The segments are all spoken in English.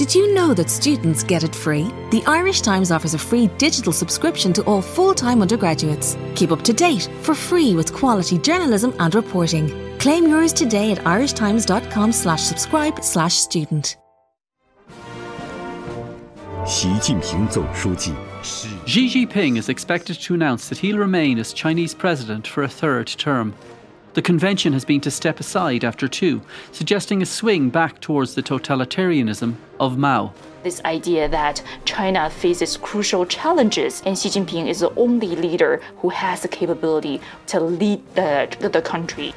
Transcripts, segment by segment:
Did you know that students get it free? The Irish Times offers a free digital subscription to all full time undergraduates. Keep up to date for free with quality journalism and reporting. Claim yours today at irishtimes.com slash subscribe slash student. Xi Jinping is expected to announce that he'll remain as Chinese president for a third term. The convention has been to step aside after two, suggesting a swing back towards the totalitarianism of Mao. This idea that China faces crucial challenges and Xi Jinping is the only leader who has the capability to lead the, the country.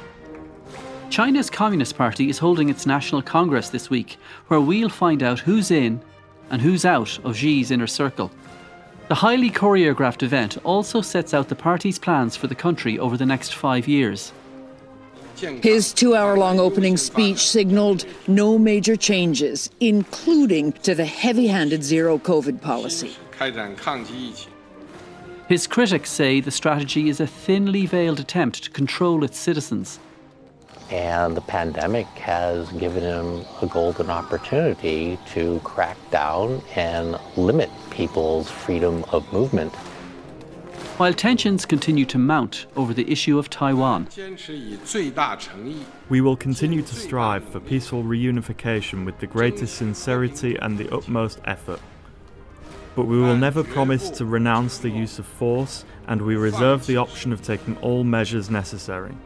China's Communist Party is holding its National Congress this week, where we'll find out who's in and who's out of Xi's inner circle. The highly choreographed event also sets out the party's plans for the country over the next five years. His two hour long opening speech signaled no major changes, including to the heavy handed zero COVID policy. His critics say the strategy is a thinly veiled attempt to control its citizens. And the pandemic has given him a golden opportunity to crack down and limit people's freedom of movement while tensions continue to mount over the issue of Taiwan. We will continue to strive for peaceful reunification with the greatest sincerity and the utmost effort. But we will never promise to renounce the use of force, and we reserve the option of taking all measures necessary.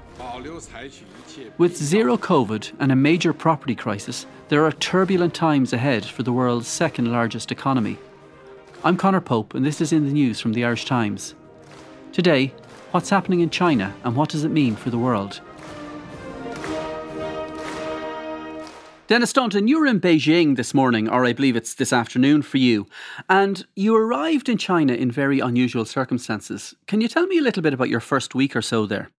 With zero COVID and a major property crisis, there are turbulent times ahead for the world's second largest economy. I'm Conor Pope, and this is in the news from the Irish Times. Today, what's happening in China and what does it mean for the world? Denis Staunton, you were in Beijing this morning, or I believe it's this afternoon for you, and you arrived in China in very unusual circumstances. Can you tell me a little bit about your first week or so there?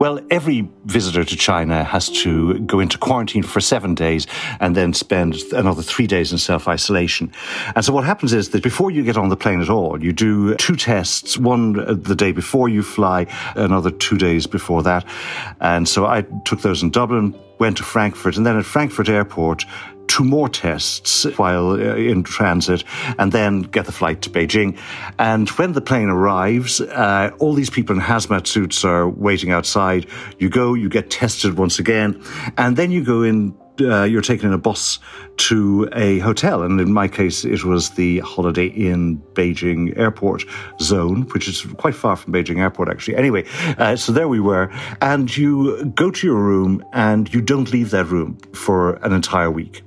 Well, every visitor to China has to go into quarantine for seven days and then spend another three days in self isolation. And so what happens is that before you get on the plane at all, you do two tests, one uh, the day before you fly, another two days before that. And so I took those in Dublin, went to Frankfurt, and then at Frankfurt Airport, two more tests while uh, in transit and then get the flight to Beijing. And when the plane arrives, uh, all these people in hazmat suits are waiting outside. You go, you get tested once again, and then you go in uh, you're taken in a bus to a hotel. And in my case, it was the Holiday Inn Beijing Airport zone, which is quite far from Beijing Airport, actually. Anyway, uh, so there we were. And you go to your room and you don't leave that room for an entire week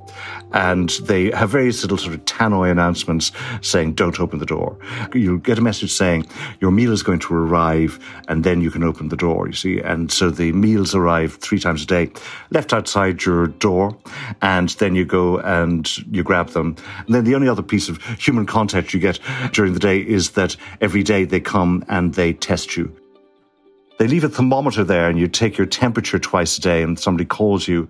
and they have various little sort of tannoy announcements saying, don't open the door. You'll get a message saying, your meal is going to arrive, and then you can open the door, you see. And so the meals arrive three times a day, left outside your door, and then you go and you grab them. And then the only other piece of human contact you get during the day is that every day they come and they test you. They leave a thermometer there, and you take your temperature twice a day, and somebody calls you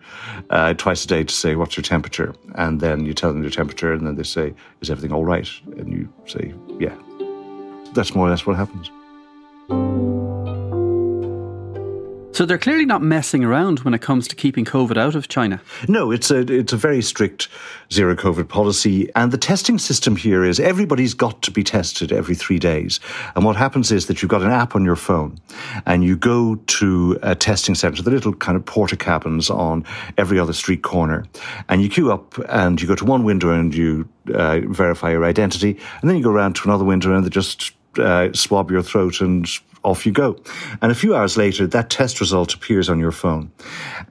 uh, twice a day to say, What's your temperature? And then you tell them your temperature, and then they say, Is everything all right? And you say, Yeah. That's more or less what happens. So they're clearly not messing around when it comes to keeping COVID out of China. No, it's a it's a very strict zero COVID policy, and the testing system here is everybody's got to be tested every three days. And what happens is that you've got an app on your phone, and you go to a testing centre, the little kind of porta cabins on every other street corner, and you queue up, and you go to one window and you uh, verify your identity, and then you go around to another window and they just uh, swab your throat and off you go. And a few hours later, that test result appears on your phone.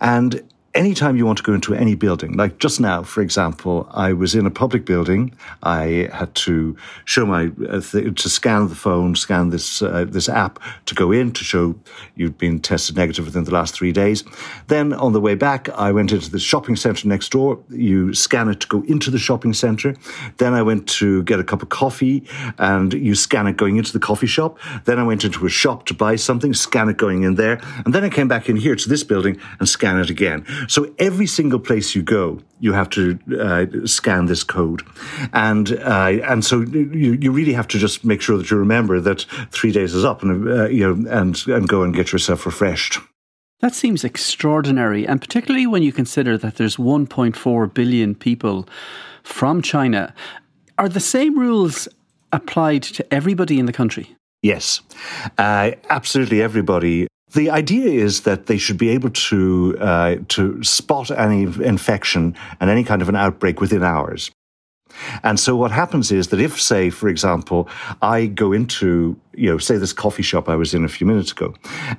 And anytime you want to go into any building, like just now, for example, I was in a public building. I had to show my uh, th- to scan the phone, scan this uh, this app to go in to show you'd been tested negative within the last three days. Then on the way back, I went into the shopping centre next door. You scan it to go into the shopping centre. Then I went to get a cup of coffee, and you scan it going into the coffee shop. Then I went into a shop to buy something, scan it going in there, and then I came back in here to this building and scan it again. So every single place you go, you have to uh, scan this code, and uh, and so you, you really have to just make sure that you remember that three days is up, and uh, you know, and and go and get yourself refreshed. That seems extraordinary, and particularly when you consider that there's 1.4 billion people from China. Are the same rules applied to everybody in the country? Yes, uh, absolutely everybody. The idea is that they should be able to uh, to spot any infection and any kind of an outbreak within hours. And so what happens is that if, say, for example, I go into, you know, say this coffee shop I was in a few minutes ago,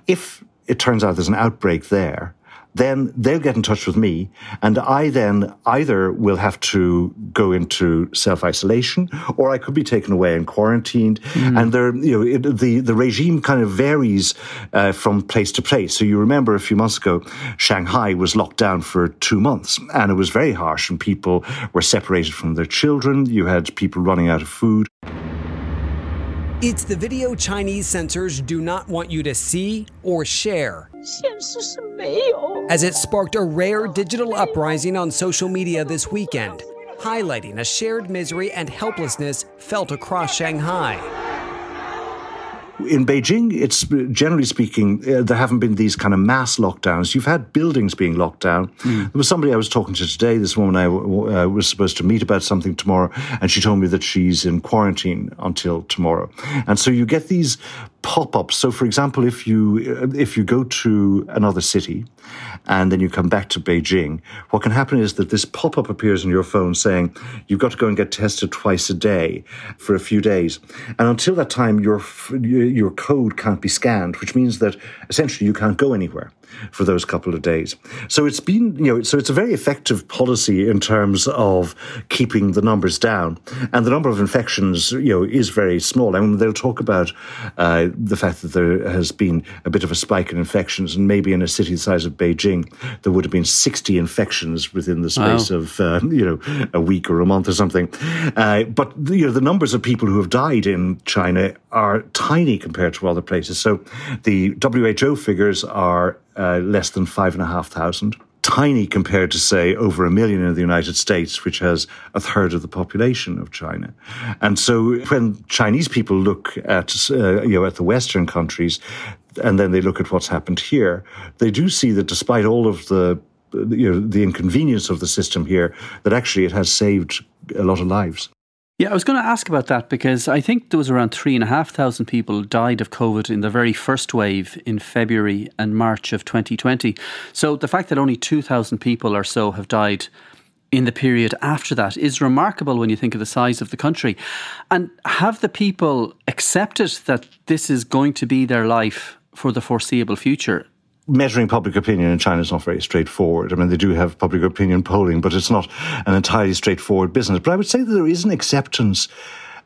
if it turns out there's an outbreak there, then they'll get in touch with me, and I then either will have to go into self isolation, or I could be taken away and quarantined. Mm. And there, you know, it, the the regime kind of varies uh, from place to place. So you remember a few months ago, Shanghai was locked down for two months, and it was very harsh, and people were separated from their children. You had people running out of food. It's the video Chinese censors do not want you to see or share. As it sparked a rare digital uprising on social media this weekend, highlighting a shared misery and helplessness felt across Shanghai. In Beijing, it's generally speaking, uh, there haven't been these kind of mass lockdowns. You've had buildings being locked down. Mm. There was somebody I was talking to today, this woman I uh, was supposed to meet about something tomorrow, and she told me that she's in quarantine until tomorrow. And so you get these pop-ups. So, for example, if you uh, if you go to another city and then you come back to Beijing, what can happen is that this pop-up appears on your phone saying you've got to go and get tested twice a day for a few days, and until that time, your your code can't be scanned, which means that essentially you can't go anywhere for those couple of days. So it's been, you know, so it's a very effective policy in terms of keeping the numbers down. And the number of infections, you know, is very small. I mean, they'll talk about uh, the fact that there has been a bit of a spike in infections, and maybe in a city the size of Beijing, there would have been 60 infections within the space wow. of, uh, you know, a week or a month or something. Uh, but, you know, the numbers of people who have died in China are tiny compared to other places. So the WHO figures are uh, less than five and a half thousand. Tiny compared to, say, over a million in the United States, which has a third of the population of China. And so when Chinese people look at, uh, you know, at the Western countries, and then they look at what's happened here, they do see that despite all of the you know, the inconvenience of the system here, that actually it has saved a lot of lives. Yeah, I was going to ask about that because I think there was around three and a half thousand people died of COVID in the very first wave in February and March of 2020. So the fact that only 2,000 people or so have died in the period after that is remarkable when you think of the size of the country. And have the people accepted that this is going to be their life for the foreseeable future? Measuring public opinion in China is not very straightforward. I mean, they do have public opinion polling, but it's not an entirely straightforward business. But I would say that there is an acceptance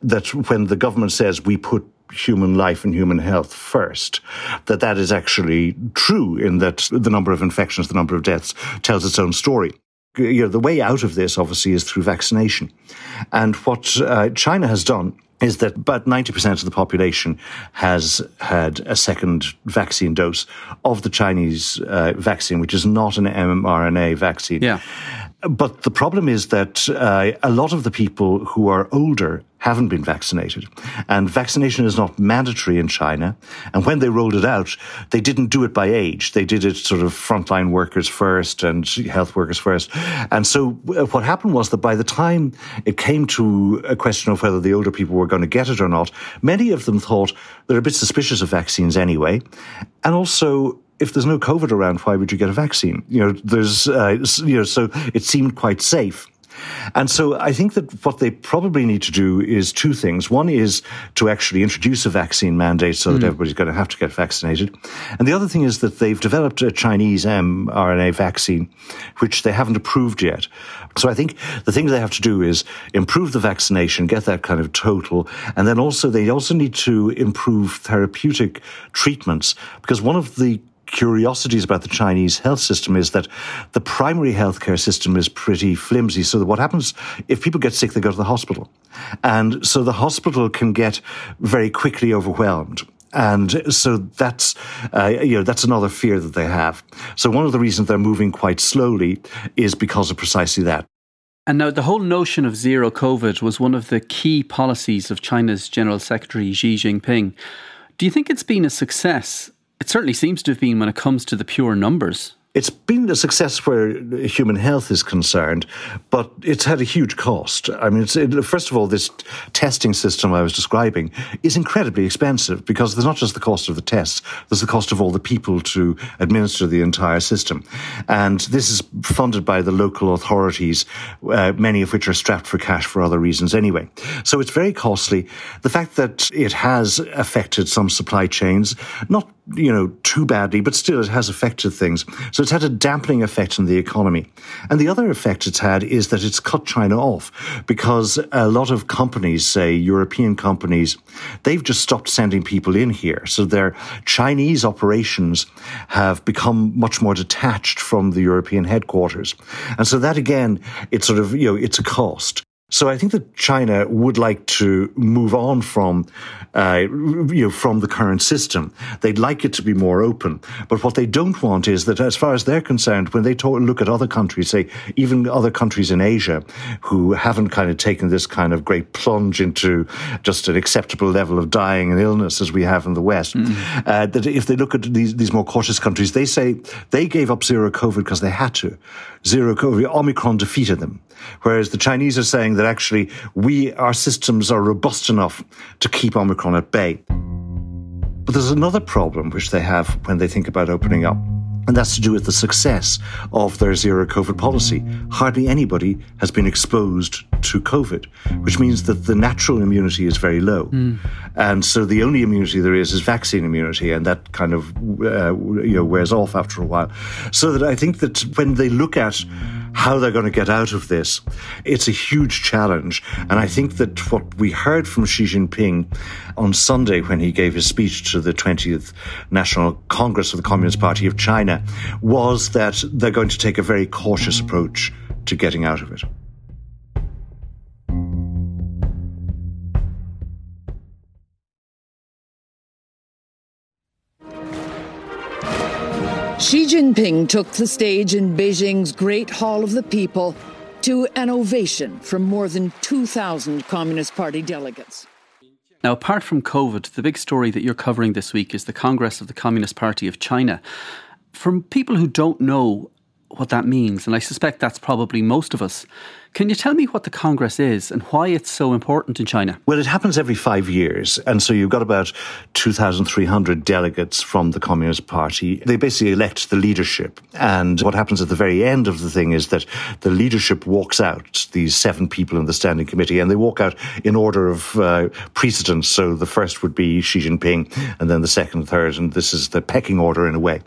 that when the government says we put human life and human health first, that that is actually true in that the number of infections, the number of deaths tells its own story. You know, the way out of this obviously is through vaccination. And what uh, China has done is that about 90% of the population has had a second vaccine dose of the Chinese uh, vaccine, which is not an mRNA vaccine. Yeah. But the problem is that uh, a lot of the people who are older haven't been vaccinated. And vaccination is not mandatory in China. And when they rolled it out, they didn't do it by age. They did it sort of frontline workers first and health workers first. And so uh, what happened was that by the time it came to a question of whether the older people were going to get it or not, many of them thought they're a bit suspicious of vaccines anyway. And also, if there's no COVID around, why would you get a vaccine? You know, there's, uh, you know, so it seemed quite safe. And so I think that what they probably need to do is two things. One is to actually introduce a vaccine mandate so that mm. everybody's going to have to get vaccinated. And the other thing is that they've developed a Chinese mRNA vaccine, which they haven't approved yet. So I think the thing they have to do is improve the vaccination, get that kind of total, and then also they also need to improve therapeutic treatments because one of the curiosities about the Chinese health system is that the primary healthcare system is pretty flimsy. So what happens if people get sick, they go to the hospital. And so the hospital can get very quickly overwhelmed. And so that's, uh, you know, that's another fear that they have. So one of the reasons they're moving quite slowly is because of precisely that. And now the whole notion of zero COVID was one of the key policies of China's General Secretary Xi Jinping. Do you think it's been a success It certainly seems to have been when it comes to the pure numbers. It's been a success where human health is concerned, but it's had a huge cost. I mean, it, first of all, this testing system I was describing is incredibly expensive because there's not just the cost of the tests, there's the cost of all the people to administer the entire system. And this is funded by the local authorities, uh, many of which are strapped for cash for other reasons anyway. So it's very costly. The fact that it has affected some supply chains, not you know, too badly, but still it has affected things. So it's had a dampening effect on the economy. And the other effect it's had is that it's cut China off because a lot of companies, say European companies, they've just stopped sending people in here. So their Chinese operations have become much more detached from the European headquarters. And so that again, it's sort of, you know, it's a cost. So I think that China would like to move on from, uh, you know, from the current system. They'd like it to be more open. But what they don't want is that, as far as they're concerned, when they talk, look at other countries, say even other countries in Asia, who haven't kind of taken this kind of great plunge into just an acceptable level of dying and illness as we have in the West, mm. uh, that if they look at these these more cautious countries, they say they gave up zero COVID because they had to. Zero COVID, Omicron defeated them. Whereas the Chinese are saying that actually we, our systems are robust enough to keep Omicron at bay. But there's another problem which they have when they think about opening up. And that's to do with the success of their zero COVID policy. Hardly anybody has been exposed to COVID, which means that the natural immunity is very low. Mm. And so the only immunity there is is vaccine immunity, and that kind of uh, you know wears off after a while. So that I think that when they look at how they're going to get out of this. It's a huge challenge. And I think that what we heard from Xi Jinping on Sunday when he gave his speech to the 20th National Congress of the Communist Party of China was that they're going to take a very cautious approach to getting out of it. Xi Jinping took the stage in Beijing's Great Hall of the People to an ovation from more than 2,000 Communist Party delegates. Now, apart from COVID, the big story that you're covering this week is the Congress of the Communist Party of China. From people who don't know what that means, and I suspect that's probably most of us, can you tell me what the Congress is and why it's so important in China? Well, it happens every five years. And so you've got about 2,300 delegates from the Communist Party. They basically elect the leadership. And what happens at the very end of the thing is that the leadership walks out, these seven people in the Standing Committee, and they walk out in order of uh, precedence. So the first would be Xi Jinping, and then the second, third, and this is the pecking order in a way.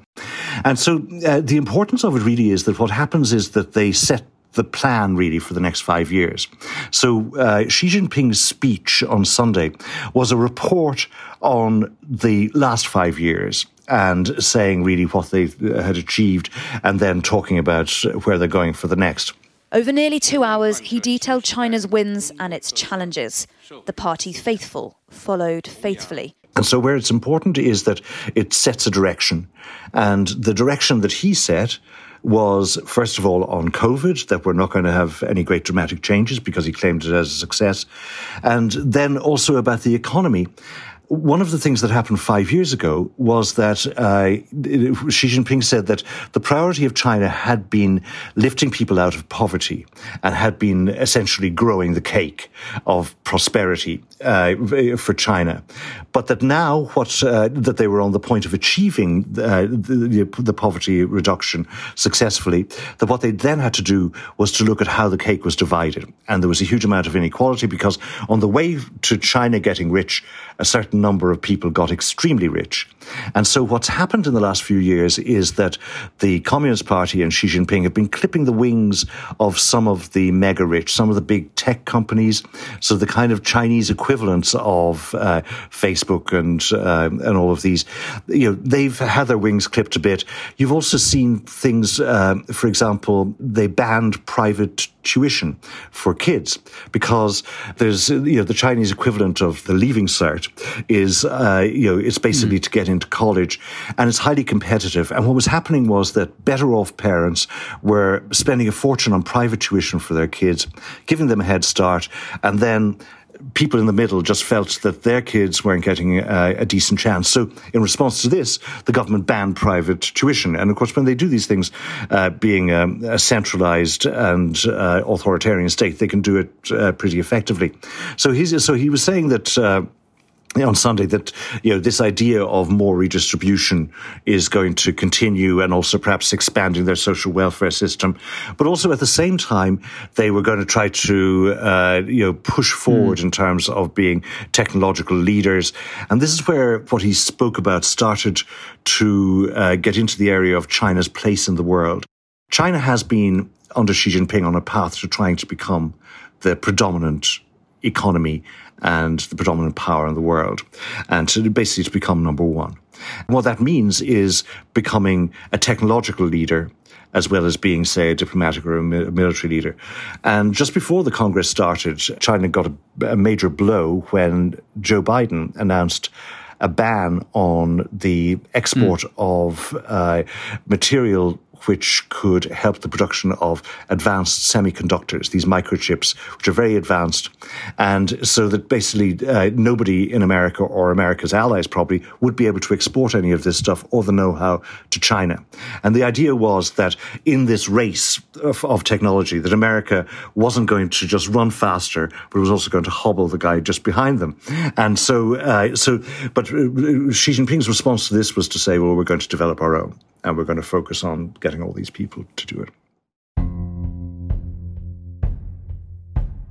And so uh, the importance of it really is that what happens is that they set the plan really for the next five years. So uh, Xi Jinping's speech on Sunday was a report on the last five years and saying really what they had achieved and then talking about where they're going for the next. Over nearly two hours, he detailed China's wins and its challenges. The party faithful followed faithfully. And so, where it's important is that it sets a direction. And the direction that he set was, first of all, on COVID, that we're not going to have any great dramatic changes because he claimed it as a success. And then also about the economy one of the things that happened five years ago was that uh, Xi Jinping said that the priority of China had been lifting people out of poverty and had been essentially growing the cake of prosperity uh, for China, but that now what uh, that they were on the point of achieving uh, the, the, poverty reduction successfully, that what they then had to do was to look at how the cake was divided, and there was a huge amount of inequality because on the way to China getting rich, a certain number of people got extremely rich. And so what's happened in the last few years is that the Communist Party and Xi Jinping have been clipping the wings of some of the mega rich, some of the big tech companies. So the kind of Chinese equivalents of uh, Facebook and uh, and all of these, you know, they've had their wings clipped a bit. You've also seen things, uh, for example, they banned private tuition for kids because there's you know the Chinese equivalent of the leaving cert is uh, you know it's basically mm. to get into college and it's highly competitive and what was happening was that better off parents were spending a fortune on private tuition for their kids giving them a head start and then people in the middle just felt that their kids weren't getting a, a, decent chance. So, in response to this, the government banned private tuition. And of course, when they do these things, uh, being um, a centralized and uh, authoritarian state, they can do it uh, pretty effectively. So, he's, so he was saying that uh, on Sunday that you know this idea of more redistribution is going to continue and also perhaps expanding their social welfare system, but also at the same time they were going to try to uh, you know push forward mm. in terms of being technological leaders, and this is where what he spoke about started to uh, get into the area of China's place in the world. China has been under Xi Jinping on a path to trying to become the predominant economy and the predominant power in the world, and to basically to become number one. And what that means is becoming a technological leader as well as being, say, a diplomatic or a military leader. And just before the Congress started, China got a, a major blow when Joe Biden announced a ban on the export mm. of uh, material which could help the production of advanced semiconductors, these microchips, which are very advanced. And so that basically uh, nobody in America or America's allies probably would be able to export any of this stuff or the know how to China. And the idea was that in this race of, of technology, that America wasn't going to just run faster, but was also going to hobble the guy just behind them. And so, uh, so, but uh, Xi Jinping's response to this was to say, well, we're going to develop our own and we're going to focus on getting all these people to do it.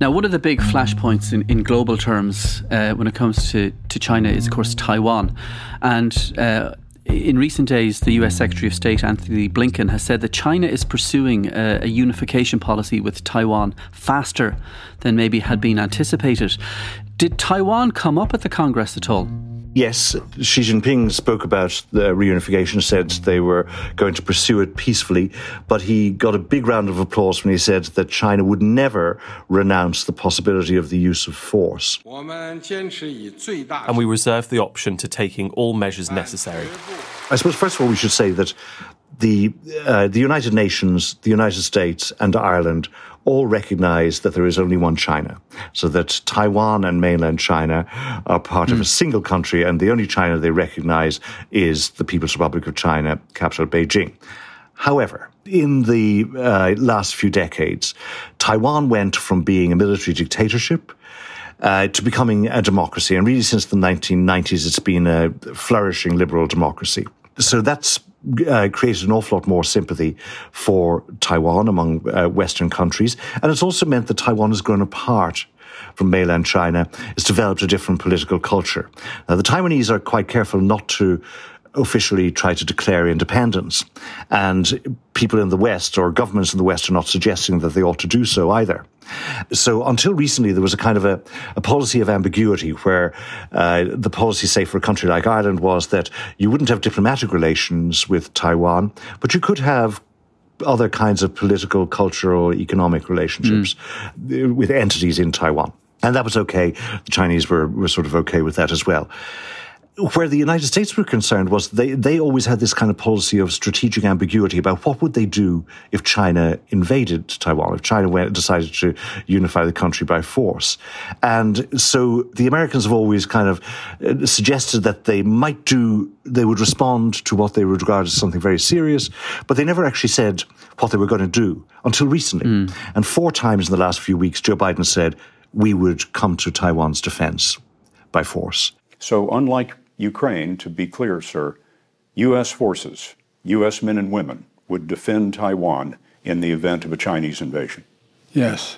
Now, one of the big flashpoints in, in global terms uh, when it comes to, to China is, of course, Taiwan. And uh, in recent days, the US Secretary of State Antony Blinken has said that China is pursuing a, a, unification policy with Taiwan faster than maybe had been anticipated. Did Taiwan come up at the Congress at all? Yes, Xi Jinping spoke about the reunification, said they were going to pursue it peacefully, but he got a big round of applause when he said that China would never renounce the possibility of the use of force. And we reserve the option to taking all measures necessary. I suppose, first of all, we should say that the, uh, the United Nations, the United States, and Ireland all recognize that there is only one China, so that Taiwan and mainland China are part mm. of a hmm. single country, and the only China they recognize is the People's Republic of China, capital Beijing. However, in the uh, last few decades, Taiwan went from being a military dictatorship uh, to becoming a democracy. And really, since the 1990s, it's been a flourishing liberal democracy. So that's uh, created an awful lot more sympathy for Taiwan among uh, Western countries. And it's also meant that Taiwan has grown apart from mainland China. It's developed a different political culture. Now, the Taiwanese are quite careful not to officially try to declare independence. And people in the West or governments in the West are not suggesting that they ought to do so either. So until recently, there was a kind of a, a policy of ambiguity where uh, the policy, say, for a country like Ireland was that you wouldn't have diplomatic relations with Taiwan, but you could have other kinds of political, cultural, economic relationships mm. with entities in Taiwan. And that was okay. The Chinese were, were sort of okay with that as well where the United States were concerned was they, they always had this kind of policy of strategic ambiguity about what would they do if China invaded Taiwan, if China went, decided to unify the country by force. And so the Americans have always kind of uh, suggested that they might do, they would respond to what they would regard as something very serious, but they never actually said what they were going to do until recently. Mm. And four times in the last few weeks, Joe Biden said, we would come to Taiwan's defense by force. So, unlike Ukraine, to be clear, sir, U.S. forces, U.S. men and women, would defend Taiwan in the event of a Chinese invasion. Yes.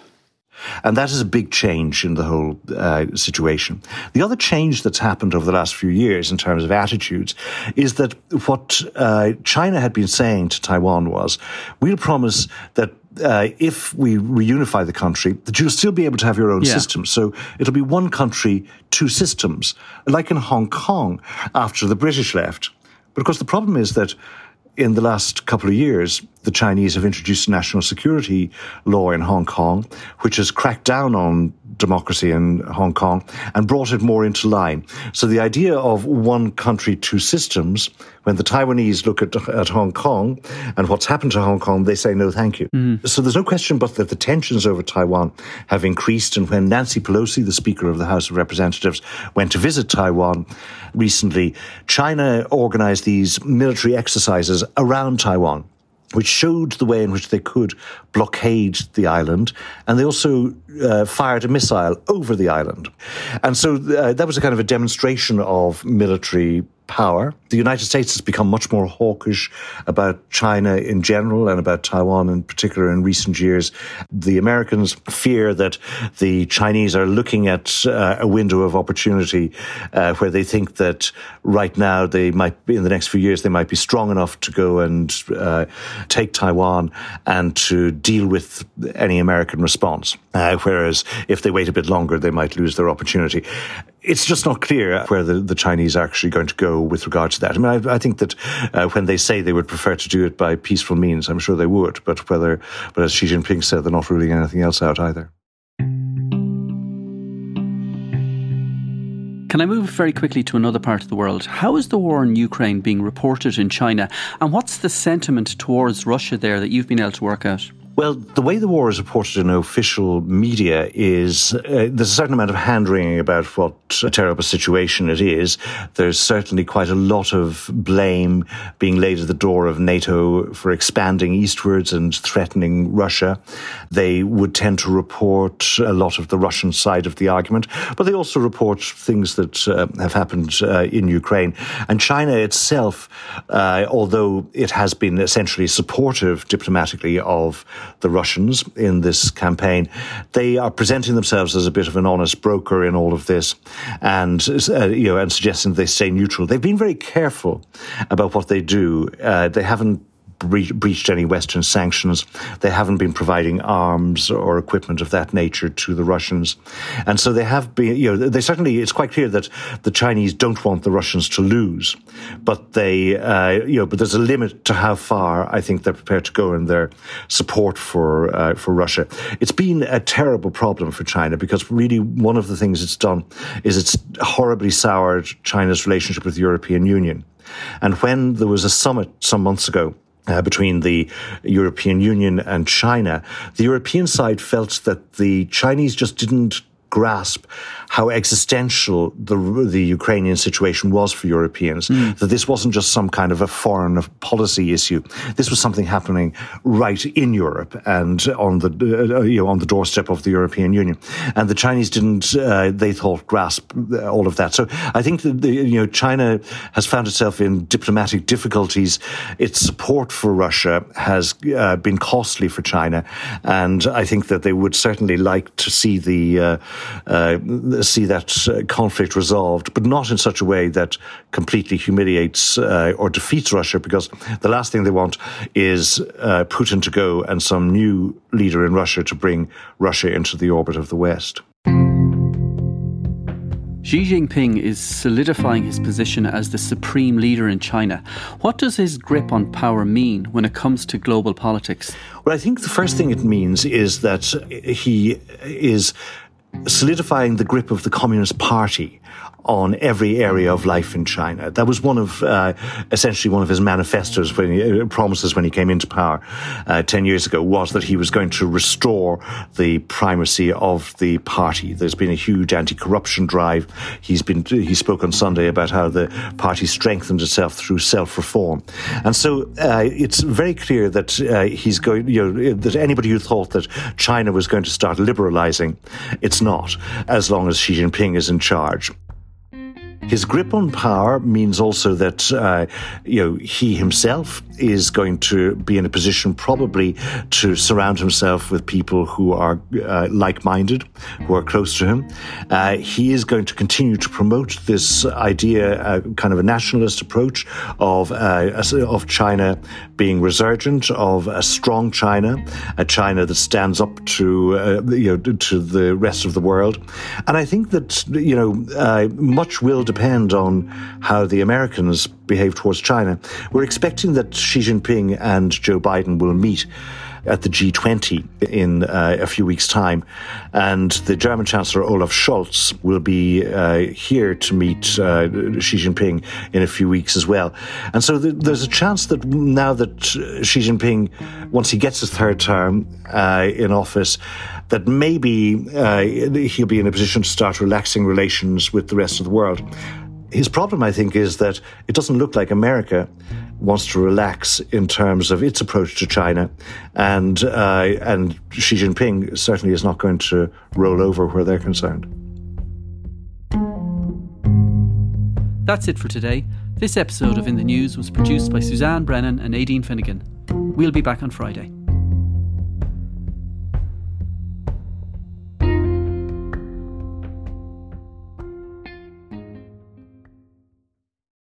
And that is a big change in the whole uh, situation. The other change that's happened over the last few years in terms of attitudes is that what uh, China had been saying to Taiwan was, we'll promise that uh, if we reunify the country, that you'll still be able to have your own yeah. system. So it'll be one country, two systems, like in Hong Kong after the British left. But of course, the problem is that in the last couple of years, the Chinese have introduced a national security law in Hong Kong, which has cracked down on democracy in Hong Kong and brought it more into line. So the idea of one country, two systems, when the Taiwanese look at, at Hong Kong and what's happened to Hong Kong, they say no, thank you. Mm. So there's no question but that the tensions over Taiwan have increased. And when Nancy Pelosi, the Speaker of the House of Representatives, went to visit Taiwan recently, China organized these military exercises around Taiwan which showed the way in which they could blockade the island. And they also uh, fired a missile over the island. And so uh, that was a kind of a demonstration of military power. The United States has become much more hawkish about China in general and about Taiwan in particular in recent years. The Americans fear that the Chinese are looking at uh, a window of opportunity uh, where they think that right now they might be, in the next few years, they might be strong enough to go and uh, take Taiwan and to deal with any American response. Uh, whereas if they wait a bit longer, they might lose their opportunity it's just not clear where the, the Chinese are actually going to go with regard to that. I mean, I, I think that uh, when they say they would prefer to do it by peaceful means, I'm sure they would. But whether, but as Xi Jinping said, they're not ruling anything else out either. Can I move very quickly to another part of the world? How is the war in Ukraine being reported in China? And what's the sentiment towards Russia there that you've been able to work out? Well, the way the war is reported in official media is uh, there's a certain amount of hand wringing about what a terrible situation it is. There's certainly quite a lot of blame being laid at the door of NATO for expanding eastwards and threatening Russia. They would tend to report a lot of the Russian side of the argument, but they also report things that uh, have happened uh, in Ukraine. And China itself, uh, although it has been essentially supportive diplomatically of the Russians in this campaign. They are presenting themselves as a bit of an honest broker in all of this, and uh, you know, and suggesting they stay neutral. They've been very careful about what they do. Uh, they haven't bre- breached any Western sanctions. They haven't been providing arms or equipment of that nature to the Russians. And so they have been, you know, they certainly, it's quite clear that the Chinese don't want the Russians to lose. But they, uh, you know, but there's a limit to how far I think they're prepared to go in their support for, uh, for Russia. It's been a terrible problem for China because really one of the things it's done is it's horribly soured China's relationship with the European Union. And when there was a summit some months ago uh, between the European Union and China, the European side felt that the Chinese just didn't grasp how existential the the Ukrainian situation was for Europeans. Mm. That this wasn't just some kind of a foreign policy issue. This was something happening right in Europe and on the uh, you know on the doorstep of the European Union. And the Chinese didn't uh, they thought grasp all of that. So I think that the, you know China has found itself in diplomatic difficulties. Its support for Russia has uh, been costly for China, and I think that they would certainly like to see the uh, see that uh, conflict resolved, but not in such a way that completely humiliates uh, or defeats Russia, because the last thing they want is uh, Putin to go and some new leader in Russia to bring Russia into the orbit of the West. Xi Jinping is solidifying his position as the supreme leader in China. What does his grip on power mean when it comes to global politics? Well, I think the first thing it means is that he is solidifying the grip of the Communist Party on every area of life in China. That was one of, uh, essentially one of his manifestos when he, uh, promises when he came into power, uh, 10 years ago was that he was going to restore the primacy of the party. There's been a huge anti-corruption drive. He's been, he spoke on Sunday about how the party strengthened itself through self-reform. And so, uh, it's very clear that, uh, he's going, you know, that anybody who thought that China was going to start liberalizing, it's not, as long as Xi Jinping is in charge. His grip on power means also that uh, you know he himself is going to be in a position probably to surround himself with people who are uh, like-minded, who are close to him. Uh, he is going to continue to promote this idea, uh, kind of a nationalist approach of uh, of China being resurgent, of a strong China, a China that stands up to uh, you know to the rest of the world. And I think that you know much will depend on how the Americans behave towards China. We're expecting that Xi Jinping and Joe Biden will meet at the G20 in uh, a few weeks' time. And the German Chancellor Olaf Scholz will be uh, here to meet uh, Xi Jinping in a few weeks as well. And so th- there's a chance that now that Xi Jinping, once he gets his third term uh, in office, that maybe uh, he'll be in a position to start relaxing relations with the rest of the world. His problem, I think, is that it doesn't look like America wants to relax in terms of its approach to China, and uh, and Xi Jinping certainly is not going to roll over where they're concerned. That's it for today. This episode of In the News was produced by Suzanne Brennan and Nadine Finnegan. We'll be back on Friday.